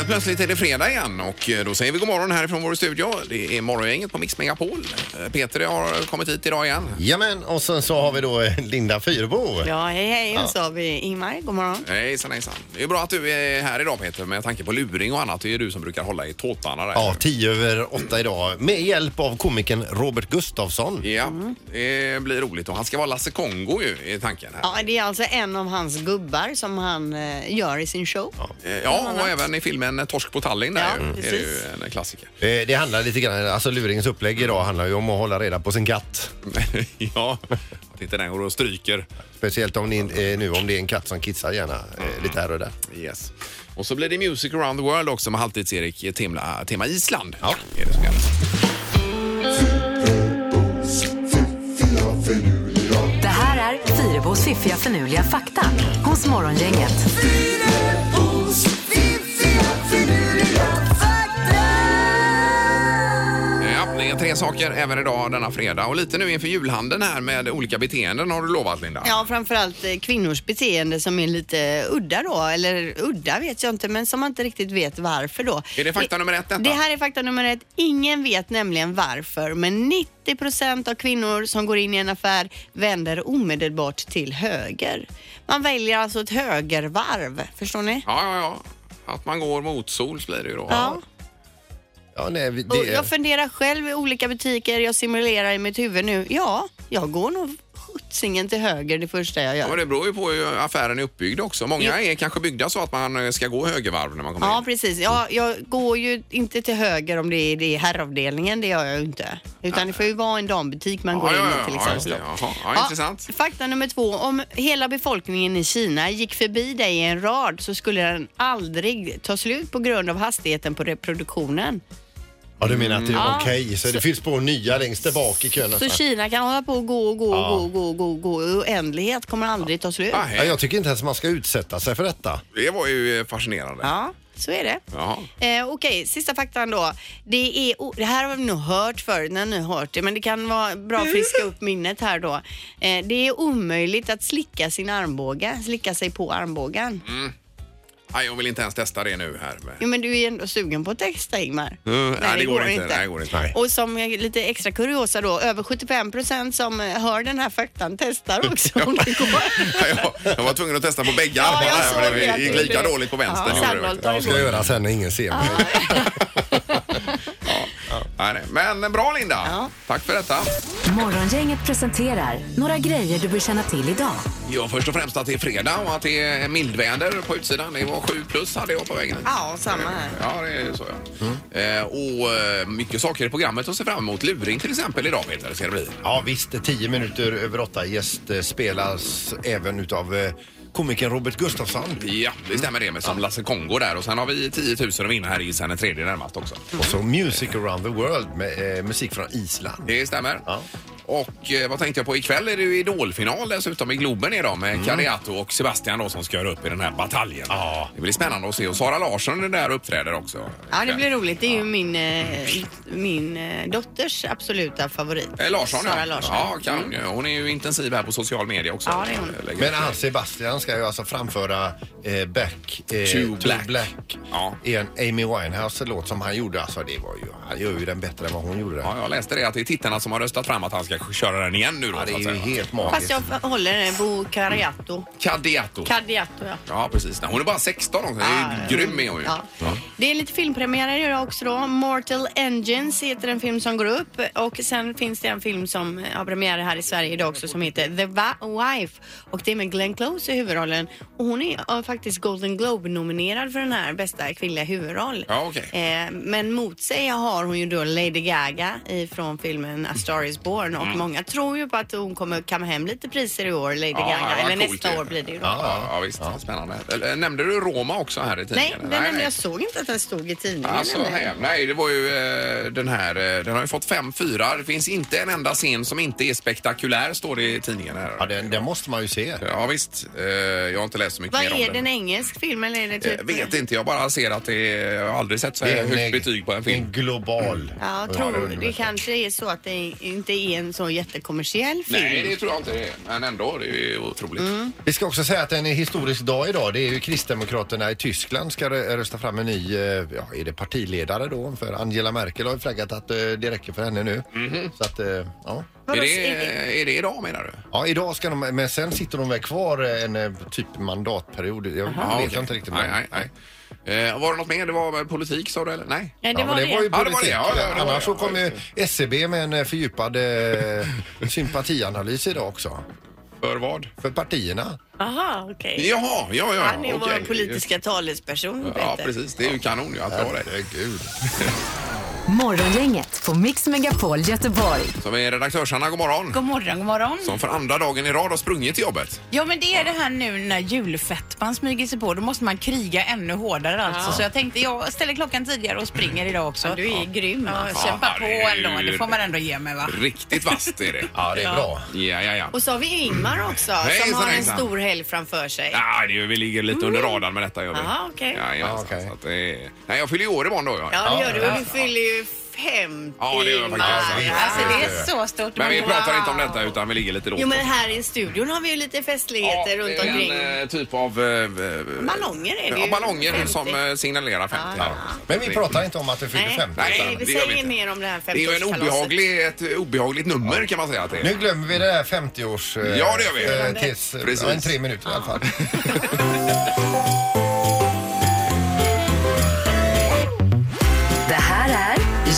Helt plötsligt är det fredag igen och eh, då säger vi god morgon härifrån vår studio. Det är morgongänget på Mix Megapol. Eh, Peter har kommit hit idag igen. Jamen, och sen så har vi då eh, Linda Fyrebo. Ja, hej hej. Och så har vi Ingmar. God morgon. Hejsan hejsan. Det är bra att du är här idag Peter med tanke på luring och annat. Det är ju du som brukar hålla i tåtarna där. Ja, tio över åtta idag med hjälp av komikern Robert Gustafsson. Ja, det blir roligt och han ska vara Lasse Kongo ju i tanken här. Ja, det är alltså en av hans gubbar som han gör i sin show. Eh, Ja, och även i filmen Torsk på Tallinn där Ja, ju, är det precis. ju en klassiker. Eh, Det handlar lite grann, alltså luringens upplägg idag handlar ju om att hålla reda på sin katt. ja, att inte den går och stryker. Speciellt om, ni, eh, nu om det är en katt som kissar gärna eh, lite här och där. Yes. Och så blir det Music around the world också med Halvtids-Erik tema, tema Island. Ja. Är det som gäller. Det här är Fyrabos fiffiga förnuliga fakta hos Morgongänget. Saker även idag denna fredag och lite nu inför julhandeln här med olika beteenden har du lovat Linda. Ja, framförallt eh, kvinnors beteende som är lite udda då. Eller udda vet jag inte, men som man inte riktigt vet varför då. Är det fakta nummer ett detta? Det här är fakta nummer ett. Ingen vet nämligen varför, men 90 procent av kvinnor som går in i en affär vänder omedelbart till höger. Man väljer alltså ett högervarv, förstår ni? Ja, ja, ja. Att man går motsols blir det ju då. Ja. Ja, nej, vi- Och det, jag funderar själv i olika butiker, jag simulerar i mitt huvud nu. Ja, jag går nog skjutsingen till höger det första jag Ja, gör. men det beror ju på hur affären är uppbyggd också. Många är kanske byggda så att man eh, ska gå högervarv när man kommer Ja, in. precis. Ja, jag går ju inte till höger om det är, det är herravdelningen, det gör jag ju inte. Utan det får ju vara en dambutik man går Ja, in i ja, till ja, just exempel. det. Jaha. Ja, intressant. Fakta nummer två. Om hela befolkningen i Kina gick förbi dig i en rad så skulle den aldrig ta slut på grund av hastigheten på reproduktionen. Ja, du menar att det är Ja. okej, så, det fylls på nya längst där bak i kön. Så nästan. Kina kan hålla på och gå och gå och gå och gå och gå, och gå. i Oändlighet kommer aldrig ta slut. Ah, Ja, jag tycker inte ens man ska utsätta sig för detta. Det var ju eh, fascinerande. Ja, så är det. Jaha. Eh, Okej, sista faktan då. Det, är, o- det här har vi nog hört förut, när ni har hört det, men det kan vara bra att friska upp minnet här då. Eh, det är omöjligt att slicka sin armbåge, slicka sig på armbågen. Nej, jag vill inte ens testa det nu här. Jo, men du är ändå sugen på att testa Ingmar. Mm, nej, det går inte. Nej, det går inte. Nej. Och som lite extra kuriosa då, över 75 procent som eh, hör den här faktan testar också om det går. jag, jag var tvungen att testa på bägge Ja, armarna det gick lika dåligt på vänstern. Ja, Jag ska göra sen när ingen ser mig. nej, nej. Men bra Linda. Ja. Tack för detta. Morgongänget presenterar några grejer du bör känna till idag. Ja, först och främst att det är fredag och att det är mildväder på utsidan. Det var 7 plus hade jag på vägen. Ja, samma här. Ja, det är så ja. Eh, och eh, mycket saker i programmet att se fram emot. Luring till exempel idag Peter, ska det bli. Ja visst, tio minuter över åtta gäst eh, spelas även utav eh, komikern Robert Gustafsson. Ja, det stämmer det med som Lasse Kongo där. Och sen har vi 10 000 att vinna här i sen den tredje närmast också. Och så Music around the world med eh, musik från Island. Det stämmer. Ja. Och eh, vad tänkte jag på? Ikväll är det ju Idolfinal dessutom i Globen idag med Cariato och Sebastian då som ska göra upp i den här bataljen. Ja. Det blir spännande att se. Och Sara Larsson är där och uppträder också. Ja, det blir roligt. Det är ju min, eh, min eh, dotters absoluta favorit. Eh, Larsson, Sara ja. Larsson. Ja, kanon. ju. Hon är ju intensiv här på social media också. Ja, det är hon. Men han Sebastian ska ju alltså framföra eh, Back eh, To Black. Ja. i en Amy Winehouse-låt som han gjorde. Alltså det var ju, han gör ju den bättre än vad hon gjorde. Ja, jag läste det att det är tittarna som har röstat fram att han ska köra den igen nu då. Ja, det så är att ju säga. helt Fast magiskt. jag håller den, Bo Cariato. Cadiato. Cadiato, ja. Ja, precis. Nej, hon är bara 16 också. Det är ju grym är hon ju. Ja. Det är lite filmpremiärer idag också då. Mortal Engines heter en film som går upp och sen finns det en film som har premiär här i Sverige idag också som heter The Va- Wife och det är med Glenn Close i huvudrollen och hon är ja, faktiskt Golden Globe-nominerad för den här bästa kvinnliga huvudroll. Ja, okej. Eh, men mot sig har hon ju då Lady Gaga från filmen A Star Is Born och många tror ju på att hon kommer kamma hem lite priser i år, Lady Mm. Ja, Gaga. vad Eller coolt nästa ju. år blir det ju då. Ja, ja, visst. Spännande. Eller, Nämnde du Roma också här i Nej, tidningen? den nämnde jag såg inte att den stod i tidningen. Alltså, nej, nej, det var ju eh, den här. eh, Den har ju fått fem fyra. Det finns inte en enda scen som inte är spektakulär, står det i tidningen här. Ja, den, den måste man ju se. Ja, visst. Eh, jag har inte läst så mycket Vad mer om är den. den engelsk film eller är det typ? Jag vet inte, jag bara ser att det är, jag har aldrig sett så här högt betyg på en film. En global. Ja, jag tror det kanske är så att det inte är en så jättekommersiell film. Nej, det tror jag inte det är. Men ändå, det är ju otroligt. Vi ska också säga att det är en historisk dag idag. Det är ju Kristdemokraterna i Tyskland ska rö- rösta fram en ny, eh, ja, är det partiledare då? För Angela Merkel har ju flaggat att eh, det räcker för henne nu. Så att, eh, ja. Är Vadå, det, är det- är det idag menar du? Ja, idag ska de, men sen sitter de väl kvar en eh, typ mandatperiod. Jag vet Ja, jag okej. inte riktigt. Nej, nej, nej. Eh, var det något mer? Det var väl politik sa du eller? Nej? Nej, det Ja, var men det. det var ju Ja, det var politik. det. Ja, ja, det var Annars det. så kommer ju SCB med en eh, fördjupad eh, sympatianalys idag också. För vad? För partierna. Aha, okej. Jaha, ja, ja. Han är okej. vår politiska talesperson, Ja, Peter. precis. Det är ju kanon ju att har det. Herregud. Morgongänget på Mix Megapol Göteborg. Vi är redaktörs-Hanna, god morgon. God morgon, god morgon. Som för andra dagen i rad har sprungit till jobbet. Ja, men det är det här nu när julfettman smyger sig på. Då måste man kriga ännu hårdare alltså. Så jag tänkte, jag ställer klockan tidigare och springer idag också. Du är grym. Ja, alltså. kämpa Ja, på ändå. Det får man ändå ge mig va? Riktigt vasst är det. Ja, det är bra. Ja, ja, ja. Och så har vi Ingmar också Hejsan, som har en hejsan. stor helg framför sig. Ja, det är, vi ligger lite under radarn med detta gör vi. Jaha, okej. Ja, ja, Ja, okej. så att det är... Nej, jag fyller ju år imorgon då. Ja. Ja, det gör du. Ja. Och du fyller ju 50. Ja, det gör jag faktiskt. Alltså det är så stort. Men vi pratar inte om detta utan vi ligger lite lågt. Jo, men här i studion har vi ju lite festligheter runt det är omkring. En eh, typ av... eh, Ballonger är det ja, ju. ballonger 50. som eh, signalerar 50. Ja. Ja. Men vi pratar inte om att du fyller Nej, 50. Nej, vi det gör vi säger inte. mer om det här Det är ju en 50-årskalaset. obehaglig, ett obehagligt nummer kan man säga att det är. Nu glömmer vi det här 50-års... eh, Ja, det gör vi. eh, Tills, Precis. ja, en tre minuter i alla fall.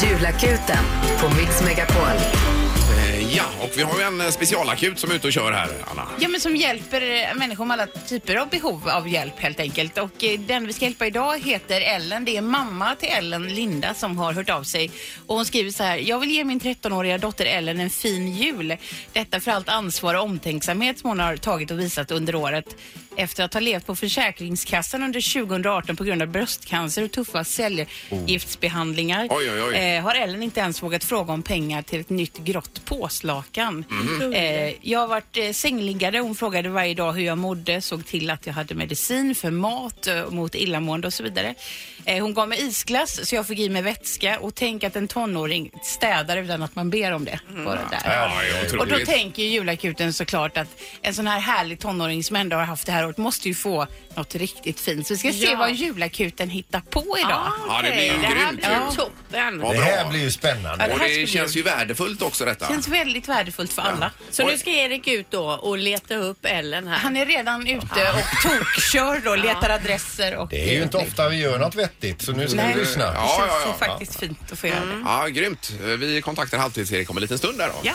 Julakuten på Mix Megapol. Eh, Ja, och vi har ju en eh, specialakut som är ute och kör här, Anna. Ja, men som hjälper eh, människor med alla typer av behov av hjälp helt enkelt. Och den vi ska hjälpa idag heter Ellen. Det är mamma till Ellen, Linda, som har hört av sig. Och hon skriver så här. Jag vill ge min 13-åriga dotter Ellen en fin jul. Detta för allt ansvar och omtänksamhet som hon har tagit och visat under året. Efter att ha levt på Försäkringskassan under 2018 på grund av bröstcancer och tuffa cellgiftsbehandlingar Oj, oj, oj. Eh, har Ellen inte ens vågat fråga om pengar till ett nytt grått påslakan. Mhm. Eh, jag har varit eh, sängliggare. Hon frågade varje dag hur jag mådde, såg till att jag hade medicin för mat, eh, mot illamående och så vidare. Eh, hon gav mig isglass så jag fick i mig vätska och tänk att en tonåring städar utan att man ber om det. Bara där. Ja, det är Och då tänker ju julakuten såklart att en sån här härlig tonåring som ändå har haft det här året måste ju få något riktigt fint. Så vi ska se Ja. vad julakuten hittar på idag. Ah, Ja, det blir ju. Det här grymt blir ju. toppen. Ja, Det här blir ju spännande. Ja, Och här det känns ju värdefullt också detta. känns väldigt värdefullt för alla. Så nu ska Erik ut då och leta upp Ellen här. Han är redan ute och tokkör och letar adresser. Och Det är ju inte ofta vi gör något vettigt, så nu ska Nej. vi lyssna. Ja, Det ja, känns ja. så faktiskt fint att få göra det. Ja, grymt. Vi kontaktar Halvtids-Erik om en liten stund där då. Ja.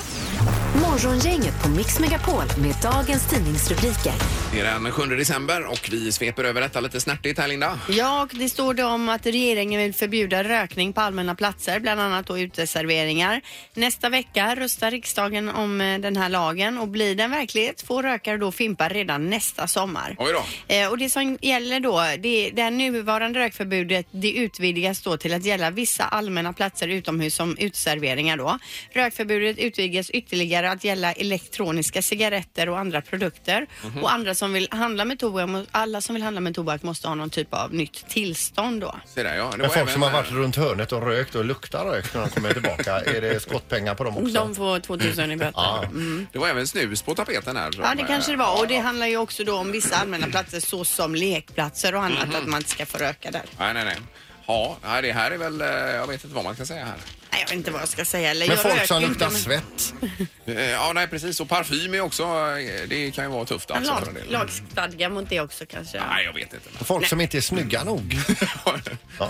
Morgongänget på Mix Megapol med dagens tidningsrubriker. Det är den 7 december och vi sveper över detta lite snärtigt här Linda. Ja, och det står det om att regeringen vill förbjuda rökning på allmänna platser, bland annat då uteserveringar. Nästa vecka röstar riksdagen om eh, den här lagen och blir den verklighet får rökare då fimpa redan nästa sommar. Oj då. Eh, och det som gäller då, det, det här nuvarande rökförbudet, det utvidgas då till att gälla vissa allmänna platser utomhus som uteserveringar då. Rökförbudet utvidgas ytterligare att gälla elektroniska cigaretter och andra produkter. Mhm. Och andra som vill handla med tobak, alla som vill handla med tobak måste ha någon typ av nytt tillstånd då. Se där, ja. Det Men var folk som har även, varit runt hörnet och rökt och luktar rökt när de kommer tillbaka, är det skottpengar på dem också? De får 2000 i böter. Ja. Mm. Det var även snus på tapeten här. Ja, det kanske det var. Och det handlar ju också då om vissa allmänna platser såsom lekplatser och annat, att man inte ska få röka där. Nej, nej, nej. Ja, det här är väl... eh, Jag vet inte vad man ska säga här. Nej, jag vet inte vad jag ska säga. Eller Men jag folk röker som inte, luktar men- svett. Eh, Ja, nej precis. Och parfym är också... eh, Det kan ju vara tufft alltså. för en Lag, del. lagstadga mot det också kanske. Nej, jag vet inte. Folk som inte är snygga nog. Ja.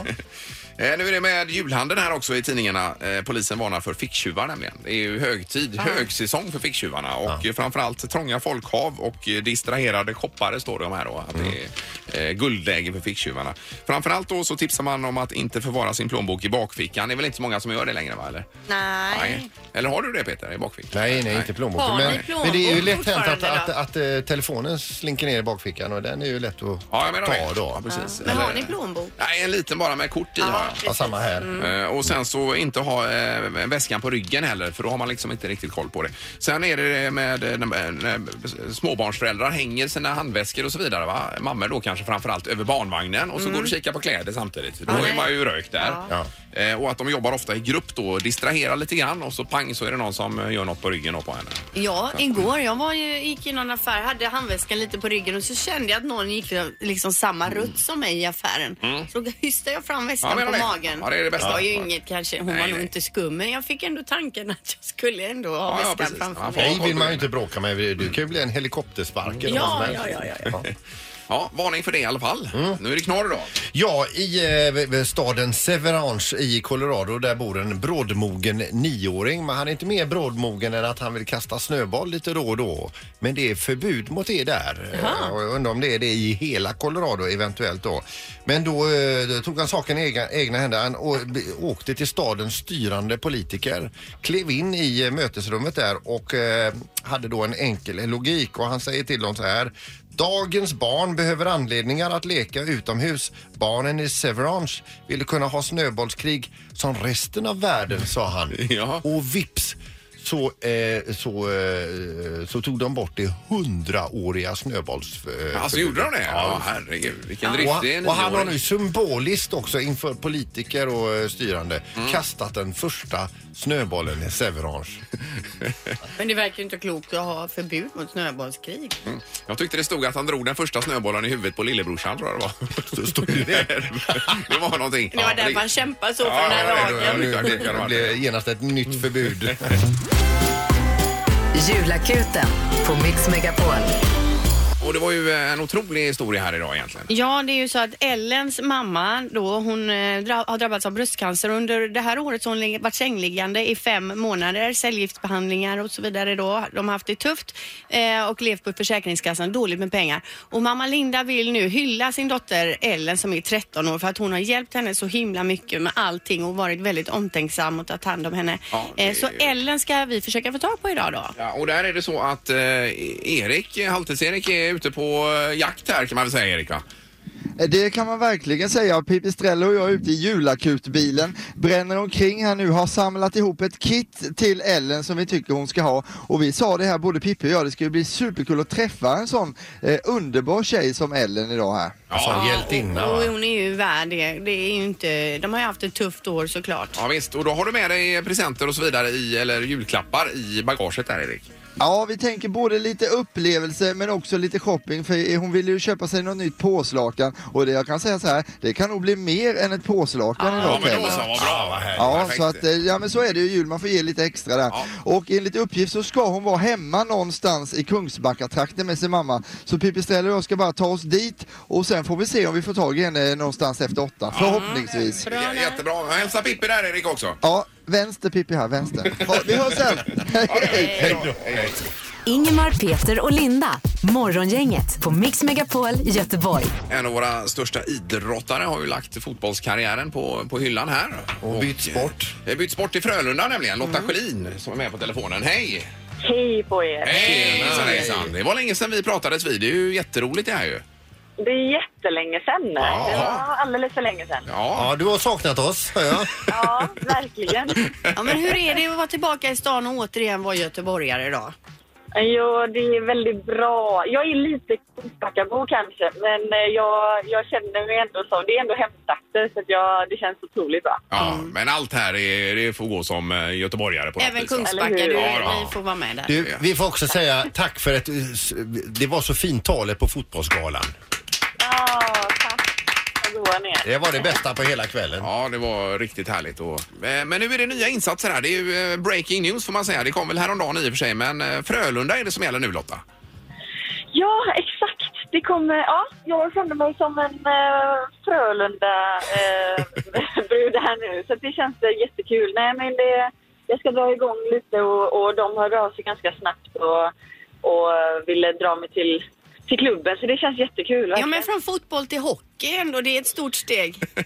Eh, Nu är det med julhandeln här också i tidningarna. Eh, Polisen varnar för ficktjuvar nämligen. Det är ju högtid, högsäsong för ficktjuvarna och ja. framförallt trånga folkhav och eh, distraherade shoppare står det om här då. Att det är eh, guldläge för ficktjuvarna. Framförallt då så tipsar man om att inte förvara sin plånbok i bakfickan. Det är väl inte så många som gör det längre va? Eller? Nej. Eller har du det Peter i bakfickan? Nej, nej, inte plånboken. Har ni Men, plånbok men det är ju lätt hänt att, fortfarande att, då? att, eh, telefonen slinker ner i bakfickan och den är ju lätt att Ja, jag menar ta det. Ja, då. precis. Men har Eller- ni plånbok? Nej, en liten bara med kort i har jag. Ja, samma här. Eh, Och sen så inte ha eh, väskan på ryggen heller för då har man liksom inte riktigt koll på det. Sen är det med eh, när, när småbarnsföräldrar hänger sina handväskor och så vidare va? Mammor då kanske framförallt över barnvagnen och så går du och kikar på kläder samtidigt. Då Ja. är man ju rökt där. Ja. Eh, och att de jobbar ofta i grupp då, distraherar lite grann och så pang så är det någon som eh, gör något på ryggen då på henne. Ja, igår. Jag var ju, gick i någon affär, hade handväskan lite på ryggen och så kände jag att någon gick liksom samma rutt som mig i affären. Så då hystade jag fram väskan Mm. Ja, på det. magen. Ja, det är det bästa. var ju inget kanske, hon Nej, var nog nej. inte skum, men jag fick ändå tanken att jag skulle ändå ha Ja, ja, väskan precis. framför mig. Nej, vill man ju inte bråka med. Du kan ju bli en helikopterspark eller Ja, vad som ja, helst. ja, ja, Ja, varning för det i alla fall. Mm. Nu är det knorr då. Ja, i eh, staden Severange i Colorado där bor en brådmogen nioåring. Men han är inte mer brådmogen än att han vill kasta snöboll lite då och då. Men det är förbud mot det där. Eh, Och jag undrar om det är det i hela Colorado eventuellt då. Men då, eh, då tog han saken i egna, egna händer. Han å, åkte till stadens styrande politiker, klev in i eh, mötesrummet där och eh, hade då en enkel logik och han säger till dem så här. Dagens barn behöver anledningar att leka utomhus. Barnen i Severange ville kunna ha snöbollskrig som resten av världen, sa han. Ja. Och vips så, eh, så, eh, så tog de bort det hundraåriga snöbolls... Eh, Alltså gjorde de det? Ja, herregud. Vilken och, han- och han har nioåring. nu symboliskt också inför politiker och eh, styrande Mm. kastat den första snöbollen i Severange. Men det verkar ju inte klokt att ha förbud mot snöbollskrig. Jag tyckte det stod att han drog den första snöbollen i huvudet på lillebrorsan tror jag det var. Så stod det. det var någonting. Det var därför han kämpade så Ja, för den här lagen. det- det det Det blev genast ett nytt förbud. Julakuten på Mix Megapol. Och det var ju eh, en otrolig historia här idag egentligen. Ja, det är ju så att Ellens mamma då, hon eh, dra- har drabbats av bröstcancer. Under det här året så har hon varit sängliggande i fem månader, cellgiftsbehandlingar och så vidare då. De har haft det tufft eh, och levt på Försäkringskassan, dåligt med pengar. Och mamma Linda vill nu hylla sin dotter Ellen som är 13 år för att hon har hjälpt henne så himla mycket med allting och varit väldigt omtänksam och tagit hand om henne. Ja, eh, så Ellen ska vi försöka få tag på idag då. Ja, och där är det så att eh, Erik, Halvtids-Erik är ute på eh, jakt här kan man väl säga Erik va? Eh, det kan man verkligen säga. Pipistrello och jag är ute i julakutbilen, bränner omkring här nu, har samlat ihop ett kit till Ellen som vi tycker hon ska ha. Och vi sa det här, både Pippi och jag, det skulle bli superkul att träffa en sån eh, underbar tjej som Ellen idag här. Som hjältinna. och, och hon är ju värd det. det är ju inte, de har ju haft ett tufft år såklart. Ja visst, och då har du med dig presenter och så vidare i, eller julklappar i bagaget där Erik. Ja, vi tänker både lite upplevelse men också lite shopping för hon vill ju köpa sig något nytt påslakan och det jag kan säga så här, det kan nog bli mer än ett påslakan Ja, idag Ja men då så, vad bra. Ja, Perfekt. så att, eh, ja men så är det ju jul, man får ge lite extra där. Ja. Och enligt uppgift så ska hon vara hemma någonstans i Kungsbackatrakten med sin mamma. Så Pipistrello och jag ska bara ta oss dit och sen får vi se om vi får tag i henne någonstans efter åtta, förhoppningsvis. Ja, Jättebra. Hälsa Pippi där Erik också. Ja, vänster Pippi här, vänster. Ja, vi hörs sen! Hej, hej. Hej då. Hej. Ingemar, Peter och Linda. Morgongänget på Mix Megapol Göteborg. En av våra största idrottare har ju lagt fotbollskarriären på, på hyllan här. Och bytt sport. eh, bytt sport i Frölunda nämligen. Lotta Schelin som är med på telefonen. Hej! Hej på er! Hej! Hejsan, hejsan. Det var länge sedan vi pratades vid. Det är ju jätteroligt det här ju. Det är jättelänge sedan. Ja. Det var alldeles för länge sedan. Ja. Ja, du har saknat oss, hör jag. Ja, verkligen. Ja, men hur är det att vara tillbaka i stan och återigen vara göteborgare då? Ja, det är väldigt bra. Jag är lite Kungsbackabo kanske, men eh, jag, jag känner mig ändå som... Det är ändå hemtrakter, så att jag, det känns otroligt bra. ja. Men allt här är, det får gå som eh, göteborgare på något Även vis, va? Kungsbacka, Eller hur? du, Ja, ja. vi får vara med där. Du, vi får också säga tack för att det var så fint talet på fotbollsgalan. Det var det bästa på hela kvällen. Ja, det var riktigt härligt. Och, eh, men nu är det nya insatser här. Det är ju eh, breaking news får man säga. Det kom väl häromdagen i och för sig, men eh, Frölunda är det som gäller nu Lotta. Ja, exakt. Det kommer... Ja, jag känner mig som en uh, Frölunda-brud här nu, så det känns eh, jättekul. Nej, men det, jag ska dra igång lite och, och de hörde av sig ganska snabbt och, och eh, ville dra mig till, till klubben, så det känns jättekul. Ja, verkligen. men från fotboll till hockey ändå, det är ett stort steg.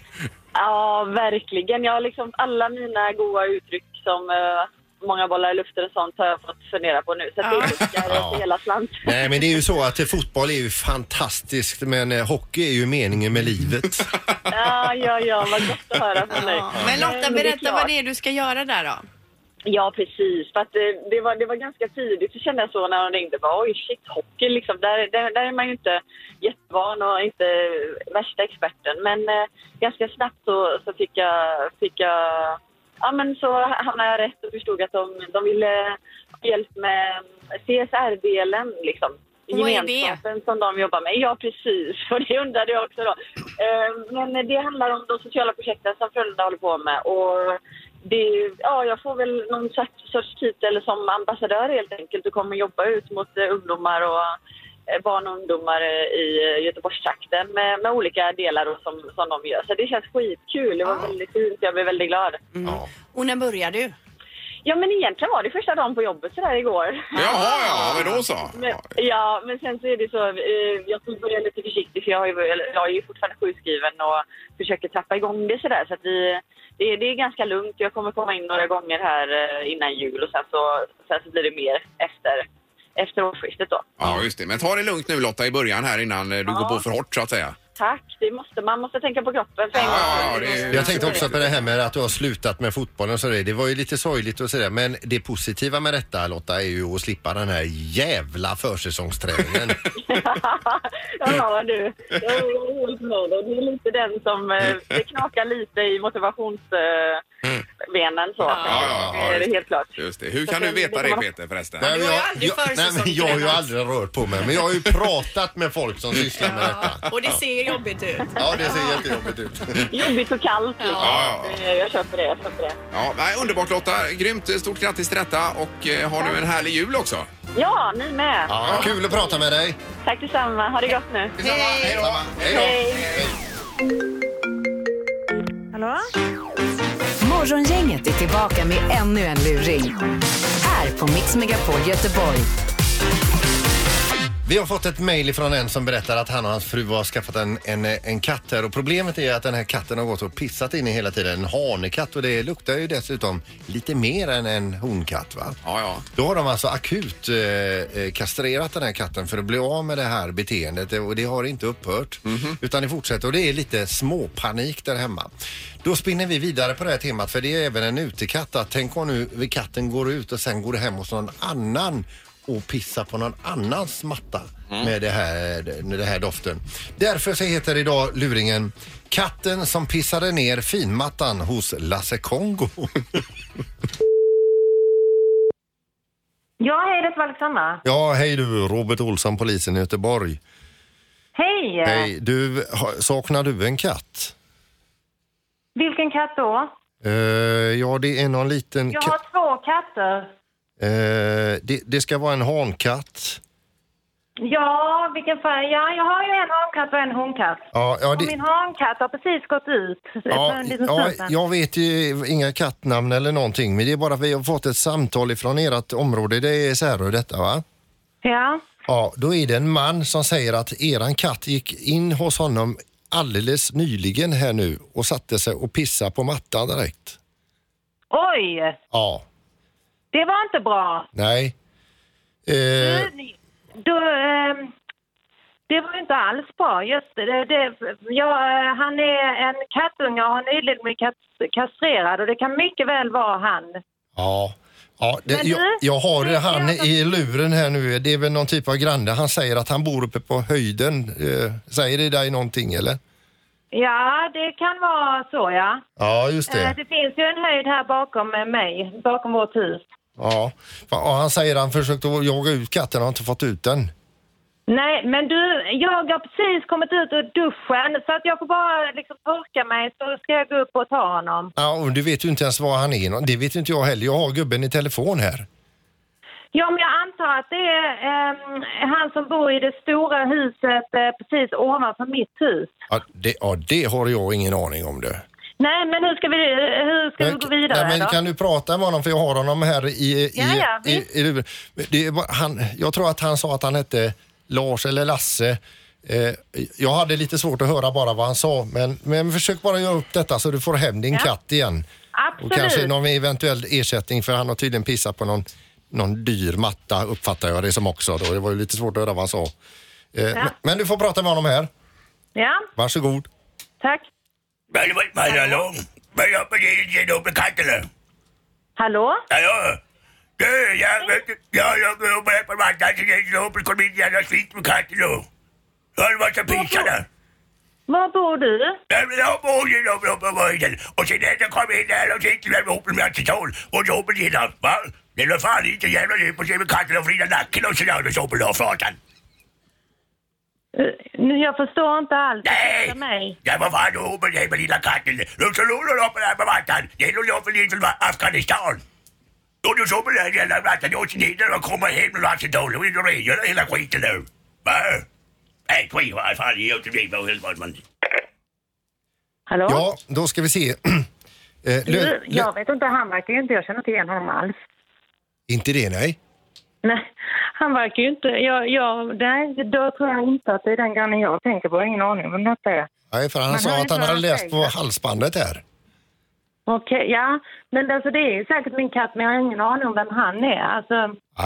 Ja, verkligen. Jag har liksom alla mina goda uttryck som eh, många bollar i luften och sånt har jag fått fundera på nu. Så att det Ja. ja. hela slant. Nej, men det är ju så att fotboll är ju fantastiskt, men eh, hockey är ju meningen med livet. Ja, ja, ja, vad gott att höra från dig. Ja. Men Lotta, är berätta vad det är du ska göra där då. Ja, precis. För att det, det, var, det var ganska tidigt så kände jag så när de ringde. Bara, Oj, shit, hockey liksom. Där, där, där är man ju inte jättevan och inte värsta experten. Men eh, ganska snabbt så, så fick jag... Fick jag ja, men så hamnade jag rätt och förstod att de, de ville ha hjälp med CSR-delen liksom. Gemenskapen som de jobbar med. Ja, precis. Och det undrade jag också då. Eh, Men det handlar om de sociala projekten som Frölunda håller på med. Och det, ja, jag får väl någon sorts- titel som ambassadör helt enkelt och kommer jobba ut mot eh, ungdomar och eh, barn och ungdomar eh, i Göteborgstrakten med, med olika delar då som, som de gör. Så det känns skitkul. Det var väldigt fint. Jag blev väldigt glad. Och när börjar du? Ja, men egentligen var det första dagen på jobbet sådär igår. Jaha, ja, men då så. Men, ja, men sen så är det så, eh, jag får börja lite försiktigt för jag, har ju, jag är ju fortfarande sjukskriven och försöker trappa igång det sådär. Så att vi, det, är- det är ganska lugnt. Jag kommer komma in några gånger här eh, innan jul och sen så, sen så blir det mer efter, efter årsskiftet då. Ja, just det. Men ta det lugnt nu Lotta i början här innan eh, du går på för hårt så att säga. Tack, det måste, man måste tänka på kroppen för en Ja, gång. ja, det är- Jag tänkte också på det här med att du har slutat med fotbollen och sådär. Det var ju lite sorgligt och sådär. Men det positiva med detta Lotta är ju att slippa den här jävla försäsongsträningen. ja du, jag är dig. Det är lite den som, eh, det knakar lite i motivationsbenen så. Ja, ja, ja, det är helt klart. Just det. Hur kan du veta det Peter förresten? Nej, men jag, jag, nej, men jag har ju aldrig rört på mig. Men jag har ju pratat med folk som sysslar med detta. Och det ser jobbigt ut. Ja, det ser jättejobbigt ut. Jobbigt och kallt. Liksom. Ja, Eh, Jag köper det, jag köper det. Ja, nej, underbart Lotta. Grymt. Stort grattis till detta och eh, har nu en härlig jul också. Ja, ni med. Ja, kul att prata med dig. Tack detsamma. Ha det gott nu. Hej då! Hej då. Hej. Hallå? Morgongänget är tillbaka med ännu en luring. Här på Mix Megapol Göteborg. Vi har fått ett mejl från en som berättar att han och hans fru har skaffat en, en, en katt här och problemet är att den här katten har gått och pissat in i hela tiden. En hanekatt och det luktar ju dessutom lite mer än en honkatt va? Ja, ja. Då har de alltså akut eh, eh, kastrerat den här katten för att bli av med det här beteendet och det har inte upphört. Utan det fortsätter och det är lite småpanik där hemma. Då spinner vi vidare på det här temat för det är även en utekatt. att Tänk om nu katten går ut och sen går hem hos någon annan och pissar på någon annans matta med det här, med det här doften. Därför så heter idag luringen Katten som pissade ner finmattan hos Lasse Kongo. Ja, hej, det var Alexandra. ja, hej du, Robert Olsson, polisen i Göteborg. Hej! Hej, du, ha- saknar du en katt? Vilken katt då? Eh, ja, det är någon liten... Jag ka- har två katter. Eh, det, det ska vara en hankatt. Ja, vilken färg? Ja, jag har ju en hankatt och en honkatt. Ja, ja, Och det, min hankatt har precis gått ut ja, ja, jag vet ju inga kattnamn eller någonting, men det är bara att vi har fått ett samtal ifrån ert område. Det är Särö detta, va? Ja. Ja, då är det en man som säger att eran katt gick in hos honom alldeles nyligen här nu och satte sig och pissade på mattan direkt. Oj, Ja, det var inte bra. nej. Eh, Du, du, ehm, det var inte alls bra. Just det, det, det ja, eh, han är en kattunge och har nyligen blivit kastrerad och det kan mycket väl vara han. Ja. Ja, det, Men jag, jag har det- han det- i luren här nu. Det är väl någon typ av granne. Han säger att han bor uppe på höjden. Eh, säger det dig någonting eller? Ja, det kan vara så ja. Ja, just Eh, det. Det finns ju en höjd här bakom eh, mig, bakom vårt hus. Ja. Och han säger att han försökte jaga ut katten och har inte fått ut den. Nej, men du, jag har precis kommit ut ur duschen så att jag får bara liksom torka mig så ska jag gå upp och ta honom. Ja, och du vet ju inte ens var han är. Det vet inte jag heller. Jag har gubben i telefon här. Ja, men jag antar att det är ehm, han som bor i det stora huset eh, precis ovanför mitt hus. Ja det, ja, det har jag ingen aning om det. Nej, men hur ska vi, hur ska vi gå vidare nej, men då? kan du prata med honom för jag har honom här i... i, Ja, ja, i, i. Men det han, jag tror att han sa att han hette Lars eller Lasse. Eh, jag hade lite svårt att höra bara vad han sa men, men försök bara göra upp detta så du får hem din Ja. katt igen. Absolut. Och kanske någon eventuell ersättning för han har tydligen pissat på någon, någon dyr matta uppfattar jag det som också. Då. Det var ju lite svårt att höra vad han sa. Eh, men, men du får prata med honom här. Ja, Varsågod. tack. Hallå? Ja. Du, jag, vet du, ja, jag här på jag och kommer in jävla skit med katten då. Jag har varit så pisarna. Var bor du? Jag bor ju uppe på höjden och sen när jag kom in där och sitter där ihop med aceton och på dina, va? Det är fan inte jävla djup och se med katten och vrida nacken och sådär och så på lagflatan. Eh, nu, Jag förstår inte alls. Nej! Mig. Ja, vad fan då med dig med lilla katten? Du så låg du uppe där på mattan. Det är nog jag för lite Afghanistan. Och du såg på den jävla mattan. Jag åkte ner och kommer hem med aceton och vill rengöra hela skiten nu. Va? Nej, skit vad fan. Jag är inte med på helvete man. Hallå? Ja, då ska vi se. Eh, Du, lö- jag vet inte, han verkar ju inte, jag känner inte igen honom alls. Inte det, nej. Nej, han verkar ju inte, jag, jag, nej, då tror jag inte att det är den grannen jag tänker på, ingen aning vem detta är. Nej, för han Men sa han att han hade läst på halsbandet här. Okej, ja, men alltså det är ju säkert min katt, men jag har ingen aning om vem han är. Alltså,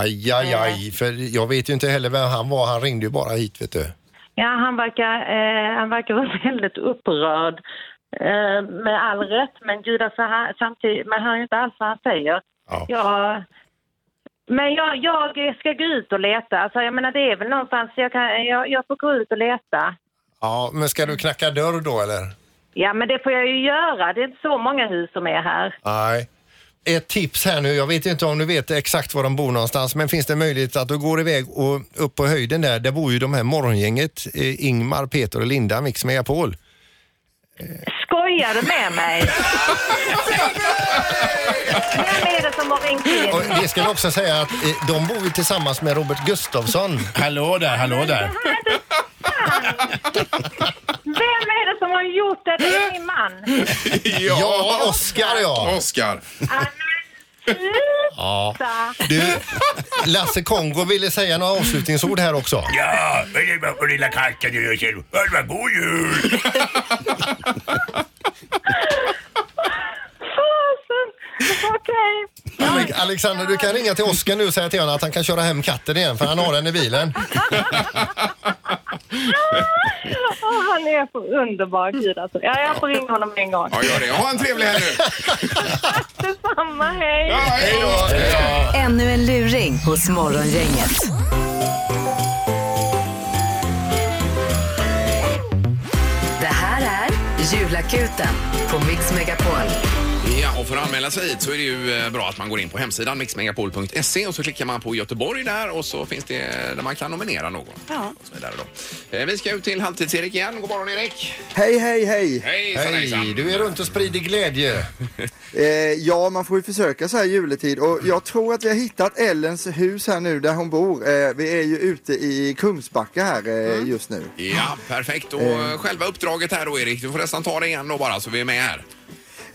Aj, aj, aj. För jag vet ju inte heller vem han var. Han ringde ju bara hit, vet du. ja, han verkar, eh, han verkar vara väldigt upprörd. Eh, med all rätt, men gud alltså, han, samtidigt, man hör ju inte alls vad han säger. Ja. Jag, men jag, jag ska gå ut och leta. Alltså, jag menar, det är väl någonstans, jag, kan, jag, jag får gå ut och leta. Ja, men ska du knacka dörr då, eller? Ja, men det får jag ju göra. Det är inte så många hus som är här. Nej. Ett tips här nu, jag vet inte om du vet exakt var de bor någonstans, men finns det möjlighet att du går iväg och upp på höjden där, där bor ju de här morgongänget, eh, Ingmar, Peter och Linda, Mix Megapol. Skojar du med mig? Vem är det som har ringt in? Och det ska jag också säga att eh, de bor ju tillsammans med Robert Gustafsson. Hallå där, hallå där. Vem är det som har gjort det? Det är min man. Ja, Oskar ja. Oskar. ja. Du, Lasse Kongo ville säga några avslutningsord här också. Ja, men det var på lilla katten. Jag säger, "Ja, var god jul. Okej. Ale- Alexander, du kan ringa till Oskar nu och säga till honom att han kan köra hem katten igen för han har den i bilen. Åh, han är så underbar. Gud alltså. Ja, jag får ringa honom en gång. Ja, gör det. Ha en trevlig helg nu. Detsamma, hej! Ja, hej då. Ännu en luring hos Morgongänget. Det här är Julakuten på Mix Megapol. Ja, och för att anmäla sig hit så är det ju eh, bra att man går in på hemsidan mixmegapol.se och så klickar man på Göteborg där och så finns det där man kan nominera någon. Ja. Och så vidare då. Eh, Vi ska ut till Halvtids-Erik igen. God morgon Erik! Hej, hej, hej! Hej, Hej, du är runt och sprider glädje. Eh, ja, man får ju försöka så här juletid och jag tror att vi har hittat Ellens hus här nu där hon bor. Eh, vi är ju ute i Kungsbacka här eh, just nu. Ja, perfekt. Och eh, själva uppdraget här då Erik, du får nästan ta det igen då bara så vi är med här.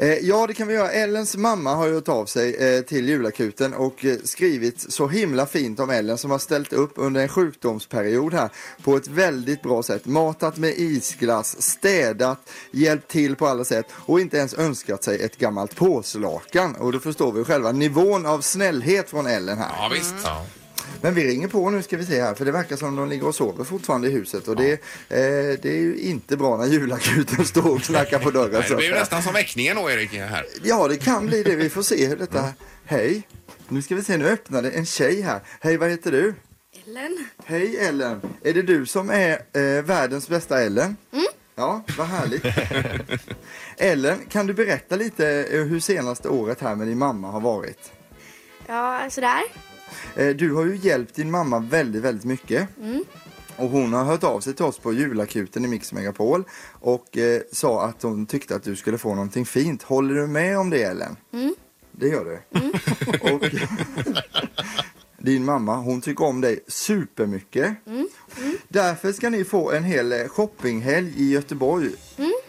Eh, ja, det kan vi göra. Ellens mamma har ju hört av sig eh, till julakuten och eh, skrivit så himla fint om Ellen som har ställt upp under en sjukdomsperiod här på ett väldigt bra sätt. Matat med isglass, städat, hjälpt till på alla sätt och inte ens önskat sig ett gammalt påslakan. Och då förstår vi själva nivån av snällhet från Ellen här. Ja, visst. Men vi ringer på nu ska vi se här för det verkar som de ligger och sover fortfarande i huset och det, eh, det är ju inte bra när julakuten står och knackar på dörren. Nej, så det blir ju nästan som väckningen då Erik här. Ja, det kan bli det. Vi får se hur detta... Hej! Nu ska vi se, nu öppnade en tjej här. Hej, vad heter du? Ellen. Hej Ellen! Är det du som är eh, världens bästa Ellen? Mm. Ja, vad härligt. Ellen, kan du berätta lite eh, hur senaste året här med din mamma har varit? Ja, sådär. Eh, du har ju hjälpt din mamma väldigt, väldigt mycket. Mm. Och hon har hört av sig till oss på julakuten i Mix Megapol och eh, sa att hon tyckte att du skulle få någonting fint. Håller du med om det Ellen? Mm. Det gör du? och din mamma, hon tycker om dig supermycket. Mm. Därför ska ni få en hel eh, shoppinghelg i Göteborg.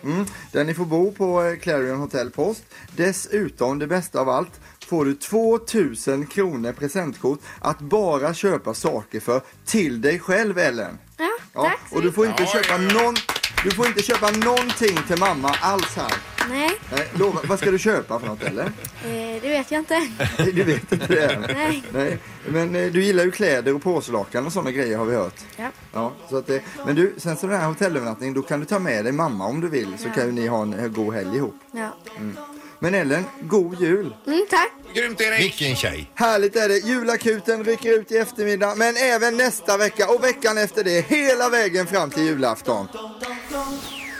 Mm, där ni får bo på Clarion Hotel Post. Dessutom, det bästa av allt, får du 2000 kronor presentkort att bara köpa saker för till dig själv Ellen. Ja, tack så och du får inte köpa någon du får inte köpa någonting till mamma alls här. Nej, Nej, lova, vad ska du köpa för något eller? eh, det vet jag inte. Nej, Du vet inte det än. Nej. Nej. Men eh, du gillar ju kläder och påslakan och sådana grejer har vi hört. Ja. Ja, så att, det- men du, sen så den här hotellövernattningen, då kan du ta med dig mamma om du vill så Ja. kan ju ni ha en eh, god helg ihop. Ja. Men Ellen, god jul! Mm, tack. Grymt Erik! Vilken tjej. Härligt är det. Julakuten rycker ut i eftermiddag, men även nästa vecka och veckan efter det, hela vägen fram till julafton.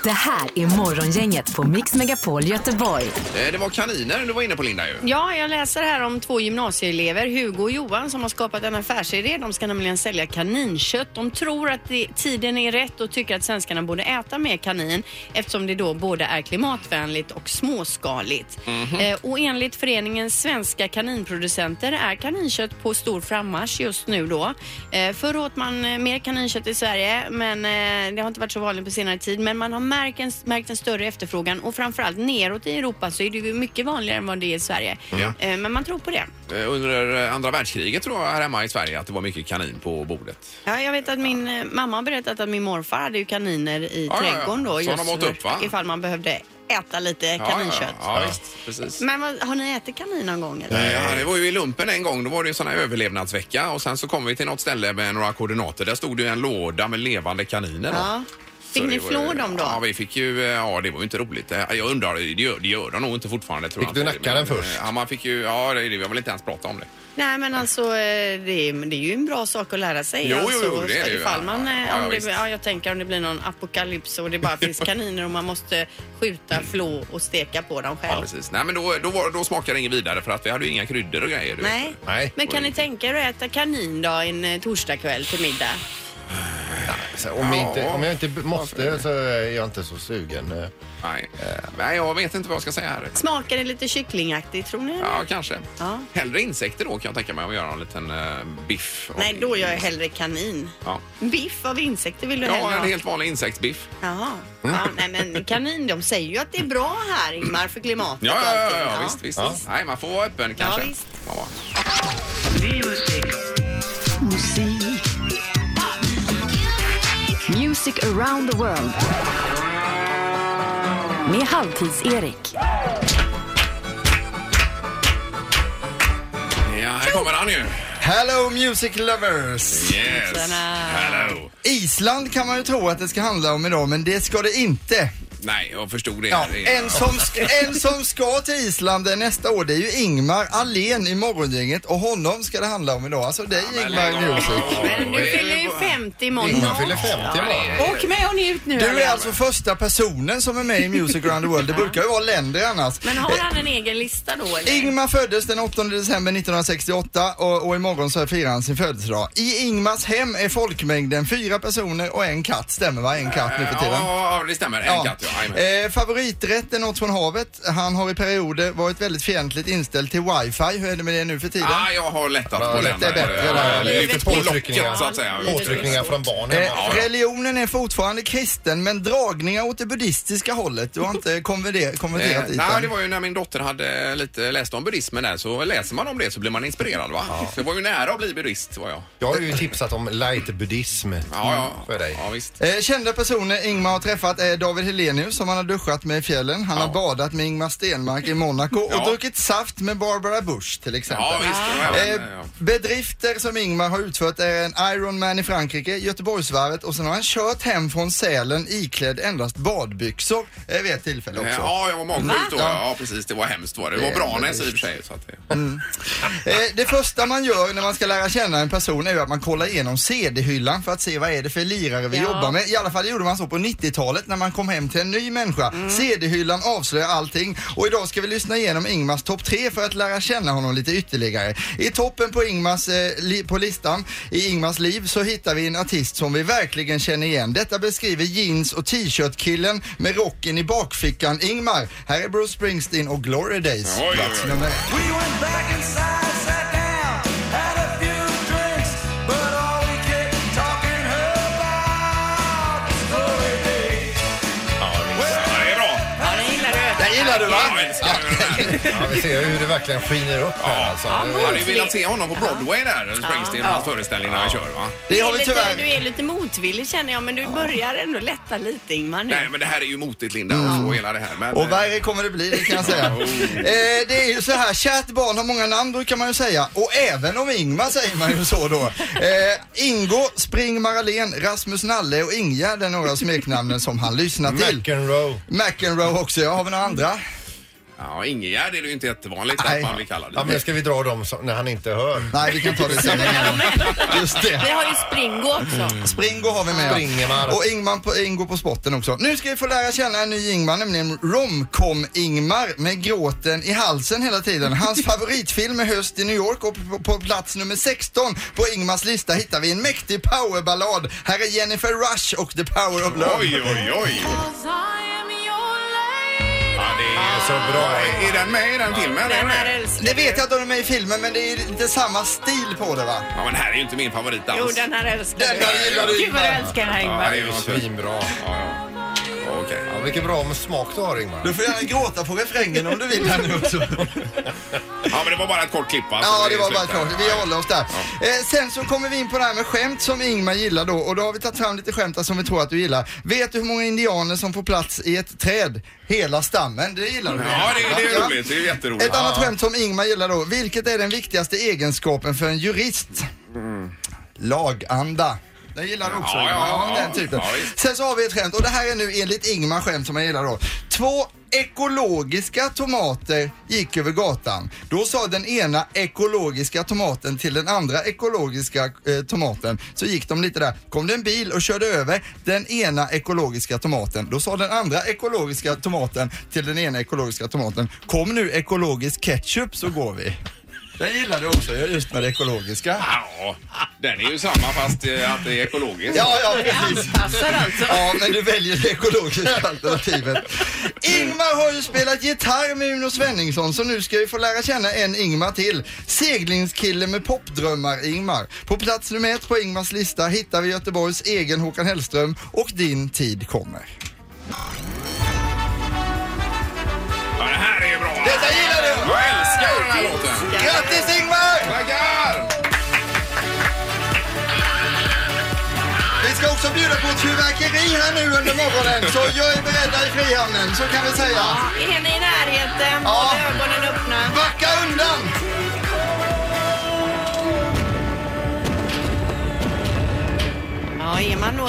Det här är Morgongänget på Mix Megapol Göteborg. Eh, Det var kaniner du var inne på Linda ju. Ja, jag läser här om två gymnasieelever, Hugo och Johan, som har skapat en affärsidé. De ska nämligen sälja kaninkött. De tror att det, tiden är rätt och tycker att svenskarna borde äta mer kanin eftersom det då både är klimatvänligt och småskaligt. Eh, och enligt föreningen Svenska kaninproducenter är kaninkött på stor frammarsch just nu då. Eh, förr åt man eh, mer kaninkött i Sverige, men eh, det har inte varit så vanligt på senare tid. Men man har märkt en, märkt en större efterfrågan och framförallt neråt i Europa så är det ju mycket vanligare än vad det är i Sverige. Ja. Eh, Men man tror på det. Eh, Under eh, andra världskriget tror jag här hemma i Sverige att det var mycket kanin på bordet. Ja, jag vet att min eh, mamma har berättat att min morfar hade ju kaniner i Ja, ja, ja. trädgården då. Så just de åt för upp, va? Ifall man behövde äta lite kaninkött. Ja, ja, ja. Men vad, har ni ätit kanin någon gång eller? Ja, det var ju i lumpen en gång. Då var det ju sån här överlevnadsvecka och sen så kom vi till något ställe med några koordinater. Där stod det ju en låda med levande kaniner. Ja. Fick ni flå ju- dem då? Ja, vi fick ju, eh, ja det var ju inte roligt. Eh, Jag undrar, det gör, det gör de nog inte fortfarande tror Fick jag. du nacka den först? eh, Ja, man fick ju, ja det, det, jag vill inte ens prata om det. Nej men alltså det är, det är ju en bra sak att lära sig. Jo, jo, alltså, jo, det är det ju, ja. man, Ja, ja, om det, ja, jag tänker om det blir någon apokalyps och det bara finns kaniner och man måste skjuta, flå och steka på dem Ja, själv. precis. Nej, men då, då, var, då smakade det inget vidare för att vi hade ju inga kryddor och grejer. Nej. Nej. Men kan ni tänka er att äta kanin då en torsdagkväll till middag? Så om, Ja. inte, om jag inte b- måste så är jag inte så sugen. eh. Nej. Nej, jag vet inte vad jag ska säga här. Smakar det lite kycklingaktigt tror ni? Ja, kanske. Ja. Hellre insekter då kan jag tänka mig att göra en liten uh, biff. av- Nej, då gör jag hellre kanin. Ja, Biff av insekter vill du hellre ja ha? en helt vanlig insektsbiff. Jaha. Ja, nej, men kanin, de säger ju att det är bra här Ingmar för klimatet Ja, och ja, ja, allting. ja, visst, visst. Nej, man får vara öppen kanske. visst. Ja. Music around the world. Med Halvtids-Erik. ja, här kommer han ju. Hello music lovers! Yes. Hello. Island kan man ju tro att det ska handla om idag, men det ska det inte. Nej, jag förstod det. Ja, en, som, en som ska till Island nästa år det är ju Ingmar Allén i Morgongänget och honom ska det handla om idag. Alltså dig men Ingmar av. Music. Men du fyller ju 50 imorgon. Ingmar fyller 50 imorgon. Åk med och njut nu. Du är alltså första personen som är med i Music around the world. Det brukar ju vara länder annars. Men har han en egen lista då eller? Ingmar föddes den 8 december 1968 och, och imorgon så firar han sin födelsedag. I Ingmars hem är folkmängden fyra personer och en katt. Stämmer va? En katt nu för tiden. Ja, det stämmer. En katt, ja. Eh, favoriträtt är något från havet. Han har i perioder varit väldigt fientligt inställd till wifi. Hur är det med det nu för tiden? Ah, jag har lättat Ja, på det den. är bättre Ja, där. Lite på påtryckningar. locket så att säga. Påtryckningar från barn Eh, religionen är fortfarande kristen men dragningar åt det buddhistiska hållet. Du har inte konverter- Eh, konverterat dit nej, det var ju när min dotter hade lite läst om buddhismen där så läser man om det så blir man inspirerad va? Så det var ju nära att bli buddhist var jag. Jag har ju tipsat om light-buddhism Ja, ja. för dig. Ja, visst. Eh, kända personer Ingmar har träffat är David Helenius som han har duschat med i fjällen. Han Ja. har badat med Ingmar Stenmark i Monaco Ja. och druckit saft med Barbara Bush till exempel. Ja, visst. Eh, ja. bedrifter som Ingmar har utfört är en Ironman i Frankrike, Göteborgsvarvet och sen har han kört hem från Sälen iklädd endast badbyxor eh, vid ett tillfälle också. Ja, jag var magsjuk då. Ja, precis. Det var hemskt var det. Det var Branäs i och för sig. Så att det... Eh, det första man gör när man ska lära känna en person är ju att man kollar igenom CD-hyllan för att se vad är det för lirare vi Ja. jobbar med. I alla fall gjorde man så på 90-talet när man kom hem till en ny människa. CD-hyllan avslöjar allting och idag ska vi lyssna igenom Ingmars topp tre för att lära känna honom lite ytterligare. I toppen på, Ingmars, eh, li, på listan i Ingmars liv så hittar vi en artist som vi verkligen känner igen. Detta beskriver jeans och t-shirt-killen med rocken i bakfickan. Ingmar, här är Bruce Springsteen och Glory Days. Oj, oj, Plats oj. nummer Ja, vi ser hur det verkligen skiner upp här alltså. Jag hade ju velat se honom på Broadway där, Springsteen, hans föreställning när han kör va? Det har vi tyvärr. du är lite motvillig känner jag men du börjar ändå lätta lite Ingmar nu. Nej, men det här är ju motigt Linda och så hela det här. Men, Och värre kommer det bli, det kan jag säga. eh, det är ju så här, kärt barn har många namn brukar man ju säga. Och även om Ingmar säger man ju så då. Eh, Ingo, Spring Maralén, Rasmus Nalle och Ingegärd är några smeknamnen som han lyssnar till. McEnroe. McEnroe också, ja. Har vi några andra? Ja, Ingegärd är det ju inte jättevanligt Nej. att man blir kallad. Ja, men ska vi dra dem som, när han inte hör? Nej, vi kan ta det sen. Just Vi det. har ju Springo också. Springo har vi med. Springemar. Och Ingmar på, Ingo på spotten också. Nu ska vi få lära känna en ny Ingmar, nämligen Romcom-Ingmar med gråten i halsen hela tiden. Hans favoritfilm är Höst i New York och på, på plats nummer 16 på Ingmars lista hittar vi en mäktig powerballad. Här är Jennifer Rush och The Power of Love. Oj, oj, oj. Är Så bra. Är den med i den filmen? Den här eller? älskar Det vet jag att de är med i filmen men det är lite samma stil på det va? Ja, men här är ju inte min favorit alls. Jo, den här älskar Den här gillar du Gud vad du älskar den här Ja, Ingmar. det är ju Svinbra. Ja, ja. Okej. Ja, vilken bra smak du har Ingmar. Du får gärna gråta på refrängen om du vill här nu också. Ja, men det var bara ett kort klipp alltså. Ja, det var bara klart. där. Vi håller oss där. Eh, sen så kommer vi in på det här med skämt som Ingmar gillar då och då har vi tagit fram lite skämt som vi tror att du gillar. Vet du hur många indianer som får plats i ett träd? Hela stammen, det gillar du. Ja, det, det är Ja. roligt. Det är jätteroligt. Ett annat skämt som Ingmar gillar då. Vilket är den viktigaste egenskapen för en jurist? Laganda. Den gillar du också Ja, ja, ja. den typen. Sen så har vi ett skämt och det här är nu enligt Ingmar skämt som jag gillar då. Två ekologiska tomater gick över gatan. Då sa den ena ekologiska tomaten till den andra ekologiska eh, tomaten. Så gick de lite där. Kom det en bil och körde över den ena ekologiska tomaten. Då sa den andra ekologiska tomaten till den ena ekologiska tomaten. Kom nu ekologisk ketchup så går vi. Den gillar du också, just med det ekologiska. Ja, den är ju samma fast eh, att det är ekologiskt. Ja, ja, precis. Passar alltså. Ja, men du väljer det ekologiska alternativet. Ingmar har ju spelat gitarr med Uno Svenningsson så nu ska vi få lära känna en Ingmar till. Seglingskille med popdrömmar Ingmar. På plats nummer ett på Ingmars lista hittar vi Göteborgs egen Håkan Hellström och din tid kommer. Ja, det här är ju bra. Detta gillar du! Här låten. Grattis Ingmar! Tackar! Vi ska också bjuda på ett fyrverkeri här nu under morgonen så jag är beredda i Frihamnen så kan vi säga. Är ni i närheten? Ja. Håll ögonen öppna. Backa undan!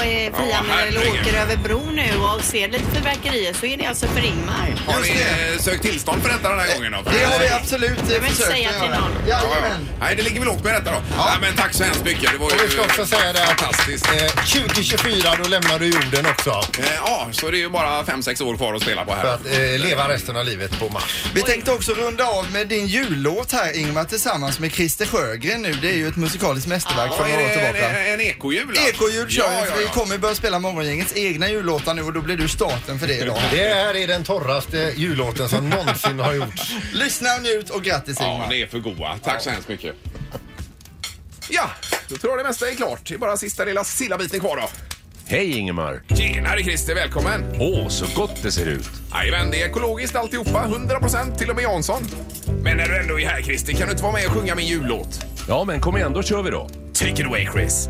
Är då i Frihamnen eller åker över bron nu och ser lite fyrverkerier så är det alltså för Ingmar. Har ni eh, sökt tillstånd för detta den här gången då? Det har vi absolut Jag vill försökt säga att till göra. någon. Ja, ja. Jajamän. Nej, det ligger väl lågt med detta då. Ja. men tack så hemskt mycket. Det var ju Och vi ska också säga det att fantastiskt. eh, 2024 då lämnar du jorden också. Eh, Ja, så det är ju bara fem sex år kvar att spela på För här. att eh, leva resten av livet på Mars. Vi tänkte också runda av med din jullåt här Ingmar tillsammans med Christer Sjögren nu. Det är ju ett musikaliskt mästerverk Ja, från är några år det en, tillbaka. en ekojul? alltså? Ekojul kör vi ja, för ja, vi ja. Kommer börja spela morgongängets egna jullåtar nu och då blir du starten för det idag. Det här är den torraste jullåten som någonsin har gjorts. Lyssna och njut och grattis Ja, Ingmar. det är för goa. Tack så hemskt mycket. Ja, då tror jag det mesta är klart. Det är bara sista lilla sillabiten kvar då. Hej Ingemar! Tjenare Christer, välkommen! Åh, så gott det ser ut! Jajamän, det är ekologiskt alltihopa. 100% till och med Jansson. Men när du ändå är här Christer, kan du inte vara med och sjunga min jullåt? Ja, men kom igen, då kör vi då. Take it away Chris.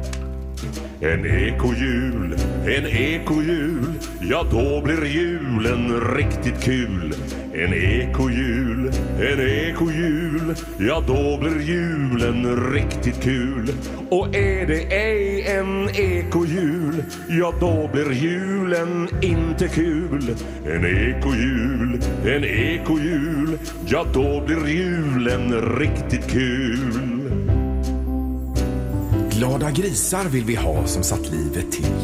En ekojul, en ekojul, ja då blir julen riktigt kul. En ekojul, en ekojul, ja då blir julen riktigt kul. Och är det ej en ekojul, ja då blir julen inte kul. En ekojul, en ekojul, ja då blir julen riktigt kul. Glada grisar vill vi ha som satt livet till.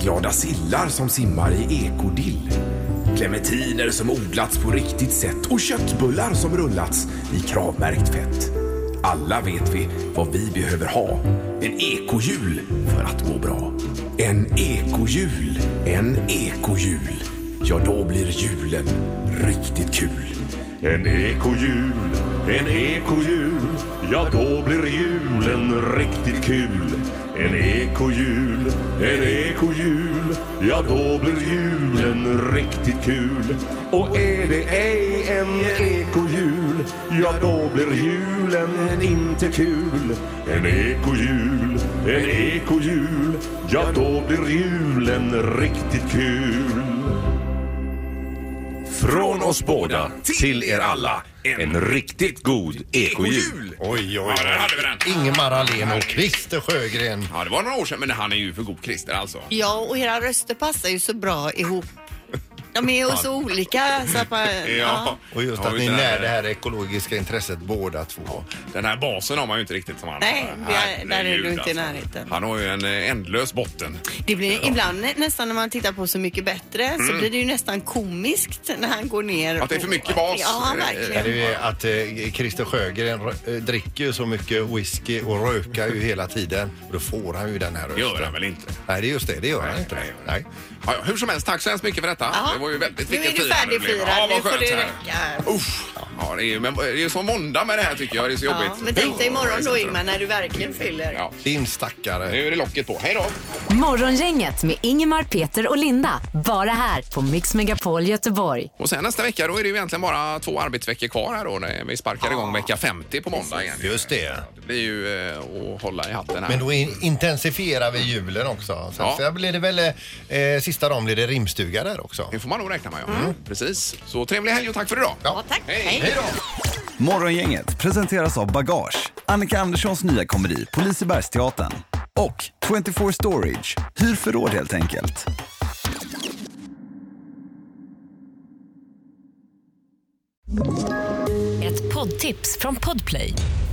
Glada sillar som simmar i ekodill. Clementiner som odlats på riktigt sätt och köttbullar som rullats i kravmärkt fett. Alla vet vi vad vi behöver ha. En ekojul för att må bra. En ekojul, en ekojul. Ja, då blir julen riktigt kul. En ekojul, en ekojul, ja då blir julen riktigt kul. En ekojul, en ekojul, ja då blir julen riktigt kul. Och är det ej en ekojul, ja då blir julen inte kul. En ekojul, en ekojul, ja då blir julen riktigt kul. Från oss båda till er alla en riktigt god ekojul. Oj, oj, Ja, där hade vi den. Ingemar Ahlén och Christer Sjögren. Ja, det var några år sedan, men han är ju för god Christer alltså. Ja, och era röster passar ju så bra ihop. De är ju så olika så att man, ja. Och just att ni det är när det här ekologiska intresset båda två. Den här basen har man ju inte riktigt som han Nej, det är- där är du inte i alltså. närheten. Han har ju en eh, ändlös botten. Det blir ibland nä- nästan när man tittar på Så mycket bättre så Mm. blir det ju nästan komiskt när han går ner. Att det är för mycket bas. Ja, verkligen. det är ju att eh, Christer Sjögren eh, dricker ju så mycket whisky och rökar ju hela tiden. Och då får han ju den här rösten. Gör han väl inte? Nej, det är just det. Det gör han inte. Nej. Ja, ja, hur som helst, tack så hemskt mycket för detta. Ja. Det var ju väldigt Nu är vilket du firande det blev. färdigfirad. Ja, Nu får skönt det här. räcka. Uff. Ja, det är men det är ju som måndag med det här tycker jag. Det är så Ja, jobbigt. men tänk dig imorgon då Ingmar när du verkligen fyller. Ja. Din stackare. Nu är det locket på. Hej då! Morgongänget med Ingemar, Peter och Linda. Bara här på Mix Megapol Göteborg. Och sen nästa vecka då är det ju egentligen bara två arbetsveckor kvar här då när vi sparkar igång vecka 50 på måndag igen. Just det. Det blir ju eh, att hålla i hatten här. Men då in- intensifierar vi julen också. Sen Ja. så blir det väl eh, sista dagen blir det rimstuga där också. Det får man nog räkna med ja. Precis. Så trevlig helg och tack för idag. Ja, tack. Hej. Morgongänget presenteras av Bagage, Annika Anderssons nya komedi på Lisebergsteatern och 24 Storage, hyr förråd helt enkelt. Ett poddtips från Podplay.